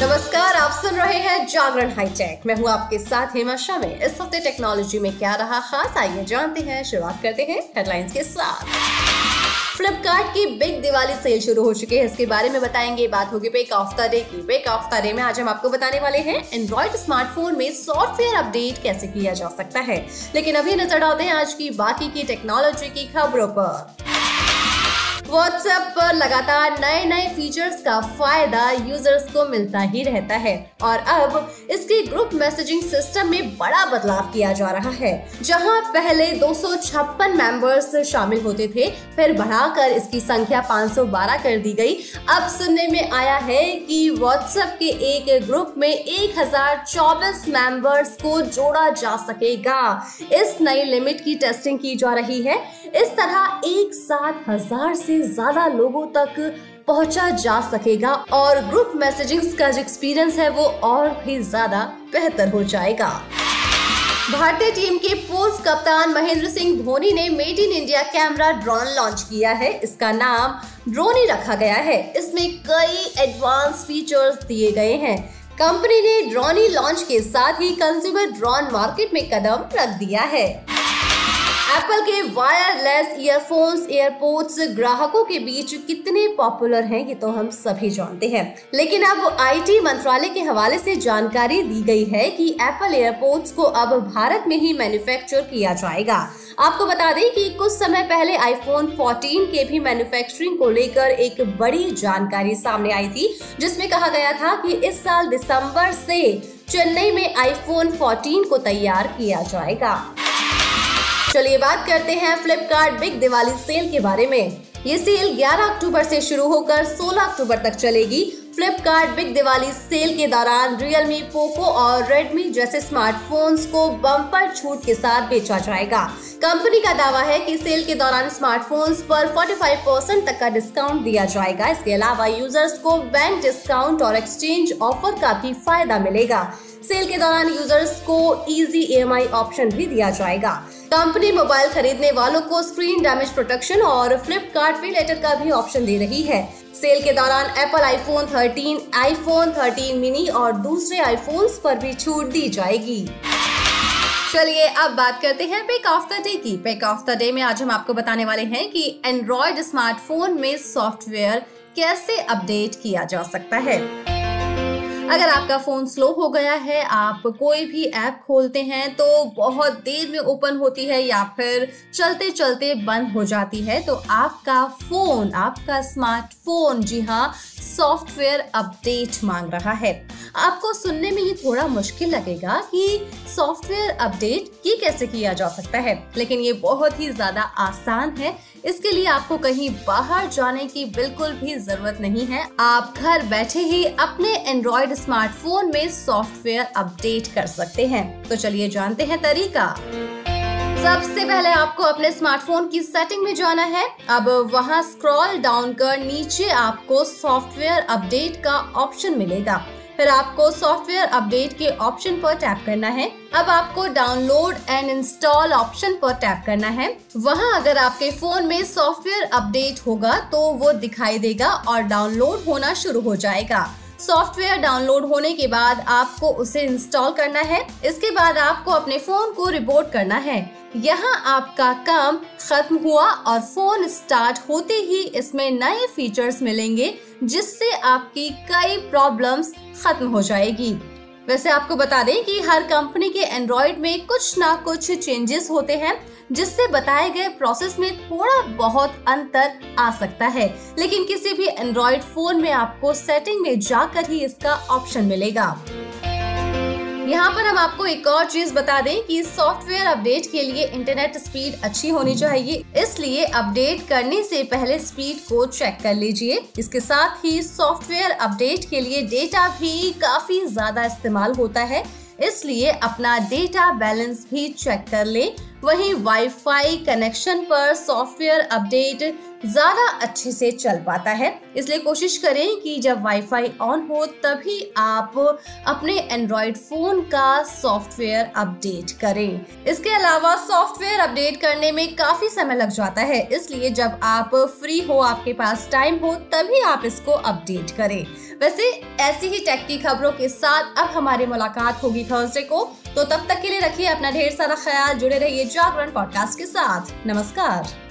नमस्कार, आप सुन रहे हैं जागरण हाईटेक। मैं हूँ आपके साथ हेमा में इस हफ़्ते टेक्नोलॉजी में क्या रहा खास, आइए जानते हैं। शुरुआत करते हैं हेडलाइंस के साथ। फ्लिपकार्ट की बिग दिवाली सेल शुरू हो चुकी है। इसके बारे में बताएँगे। बात होगी पेक ऑफ़ द डे की। पेक ऑफ़ द डे में आज हम आपको बताने वाले हैं एंड्रॉइड स्मार्टफ़ोन में सॉफ्टवेयर अपडेट कैसे किया जा सकता है। लेकिन अभी नज़र डालते हैं आज की बाकी की टेक्नोलॉजी की खबरों पर। व्हाट्सएप पर लगातार नए नए फीचर्स का फ़ायदा यूज़र्स को मिलता ही रहता है। और अब इसके ग्रुप मैसेजिंग सिस्टम में बड़ा बदलाव किया जा रहा है, जहाँ पहले दो मेंबर्स शामिल होते थे, फिर बढ़ाकर इसकी संख्या 512 कर दी गई। अब सुनने में आया है कि व्हाट्सएप के एक ग्रुप में 1024 मेंबर्स को जोड़ा जा सकेगा। इस नई लिमिट की टेस्टिंग की जा रही है। इस तरह एक साथ हज़ार से ज़्यादा लोगों तक पहुँचा जा सकेगा और ग्रुप मैसेजिंग का जो एक्सपीरियंस है वो और भी ज़्यादा बेहतर हो जाएगा। भारतीय टीम के पूर्व कप्तान महेंद्र सिंह धोनी ने made in India camera drone launch किया है। इसका नाम ड्रोनी रखा गया है। इसमें कई एडवांस फीचर्स दिए गए हैं। कंपनी ने ड्रोनी लॉन्च के साथ ही कंज्यूमर ड्रोन मार्केट में कदम रख दिया है। एप्पल के वायरलेस ईयरफोन्स एयरपोर्ट्स ग्राहकों के बीच कितने पॉपुलर हैं, ये तो हम सभी जानते हैं। लेकिन अब आईटी मंत्रालय के हवाले से जानकारी दी गई है कि एप्पल एयरपोर्ट्स को अब भारत में ही मैन्युफैक्चर किया जाएगा। आपको बता दें कि कुछ समय पहले आईफोन 14 के भी मैन्युफैक्चरिंग को लेकर एक बड़ी जानकारी सामने आई थी, जिसमें कहा गया था कि इस साल दिसंबर से चेन्नई में आईफोन 14 को तैयार किया जाएगा। चलिए बात करते हैं फ्लिपकार्ट बिग दिवाली सेल के बारे में। ये सेल 11 अक्टूबर से शुरू होकर 16 अक्टूबर तक चलेगी फ्लिपकार्ट बिग दिवाली सेल के दौरान रियलमी, पोको और रेडमी जैसे स्मार्टफोन्स को बम्पर छूट के साथ बेचा जाएगा। कंपनी का दावा है कि सेल के दौरान स्मार्टफोन्स पर 45 परसेंट तक का डिस्काउंट दिया जाएगा। इसके अलावा यूज़र्स को बैंक डिस्काउंट और एक्सचेंज ऑफ़र का भी फ़ायदा मिलेगा। सेल के दौरान यूज़र्स को इजी ईएमआई ऑप्शन भी दिया जाएगा। कंपनी मोबाइल खरीदने वालों को स्क्रीन डैमेज प्रोटेक्शन और फ्लिपकार्ट पे लेटर का भी ऑप्शन दे रही है। सेल के दौरान एप्पल आईफोन 13, आईफोन 13 मिनी और दूसरे आईफोन्स पर भी छूट दी जाएगी। चलिए अब बात करते हैं पेक ऑफ़ द डे की। पेक ऑफ़ द डे में आज हम आपको बताने वाले हैं कि एंड्रॉयड स्मार्टफ़ोन में सॉफ्टवेयर कैसे अपडेट किया जा सकता है। अगर आपका फ़ोन स्लो हो गया है, आप कोई भी ऐप खोलते हैं तो बहुत देर में ओपन होती है या फिर चलते चलते बंद हो जाती है। तो आपका फ़ोन, आपका स्मार्टफ़ोन, जी हाँ सॉफ्टवेयर अपडेट मांग रहा है। आपको सुनने में ये थोड़ा मुश्किल लगेगा कि सॉफ्टवेयर अपडेट ये कैसे किया जा सकता है। लेकिन ये बहुत ही ज़्यादा आसान है। इसके लिए आपको कहीं बाहर जाने की बिल्कुल भी ज़रूरत नहीं है। आप घर बैठे ही अपने एंड्रॉइड स्मार्टफ़ोन में सॉफ्टवेयर अपडेट कर सकते हैं। तो चलिए जानते हैं तरीका। सबसे पहले आपको अपने स्मार्टफ़ोन की सेटिंग में जाना है। अब वहाँ स्क्रॉल डाउन कर नीचे आपको सॉफ्टवेयर अपडेट का ऑप्शन मिलेगा। फिर आपको सॉफ्टवेयर अपडेट के ऑप्शन पर टैप करना है। अब आपको डाउनलोड एंड इंस्टॉल ऑप्शन पर टैप करना है। वहाँ अगर आपके फ़ोन में सॉफ्टवेयर अपडेट होगा तो वो दिखाई देगा और डाउनलोड होना शुरू हो जाएगा। सॉफ्टवेयर डाउनलोड होने के बाद आपको उसे इंस्टॉल करना है। इसके बाद आपको अपने फ़ोन को रिपोर्ट करना है। यहाँ आपका काम खत्म हुआ और फ़ोन स्टार्ट होते ही इसमें नए फीचर्स मिलेंगे, जिससे आपकी कई प्रॉब्लम्स खत्म हो जाएगी। वैसे आपको बता दें कि हर कंपनी के एंड्रॉइड में कुछ ना कुछ चेंजेस होते हैं। जिससे बताए गए प्रोसेस में थोड़ा बहुत अंतर आ सकता है। लेकिन किसी भी एंड्रॉइड फ़ोन में आपको सेटिंग में जाकर ही इसका ऑप्शन मिलेगा। यहाँ पर हम आपको एक और चीज़ बता दें कि सॉफ्टवेयर अपडेट के लिए इंटरनेट स्पीड अच्छी होनी चाहिए। इसलिए अपडेट करने से पहले स्पीड को चेक कर लीजिए। इसके साथ ही सॉफ्टवेयर अपडेट के लिए डेटा भी काफ़ी ज़्यादा इस्तेमाल होता है। इसलिए अपना डेटा बैलेंस भी चेक कर ले। वहीं वाईफाई कनेक्शन पर सॉफ्टवेयर अपडेट ज़्यादा अच्छे से चल पाता है। इसलिए कोशिश करें कि जब वाईफाई ऑन हो, तभी आप अपने एंड्रॉइड फ़ोन का सॉफ्टवेयर अपडेट करें। इसके अलावा सॉफ्टवेयर अपडेट करने में काफ़ी समय लग जाता है। इसलिए जब आप फ्री हो, आपके पास टाइम हो, तभी आप इसको अपडेट करें। वैसे, ऐसी ही टेक की खबरों के साथ अब हमारी मुलाकात होगी थर्सडे को। तो तब तक के लिए रखिए अपना ढेर सारा ख्याल, जुड़े रहिए जागरण पॉडकास्ट के साथ। नमस्कार।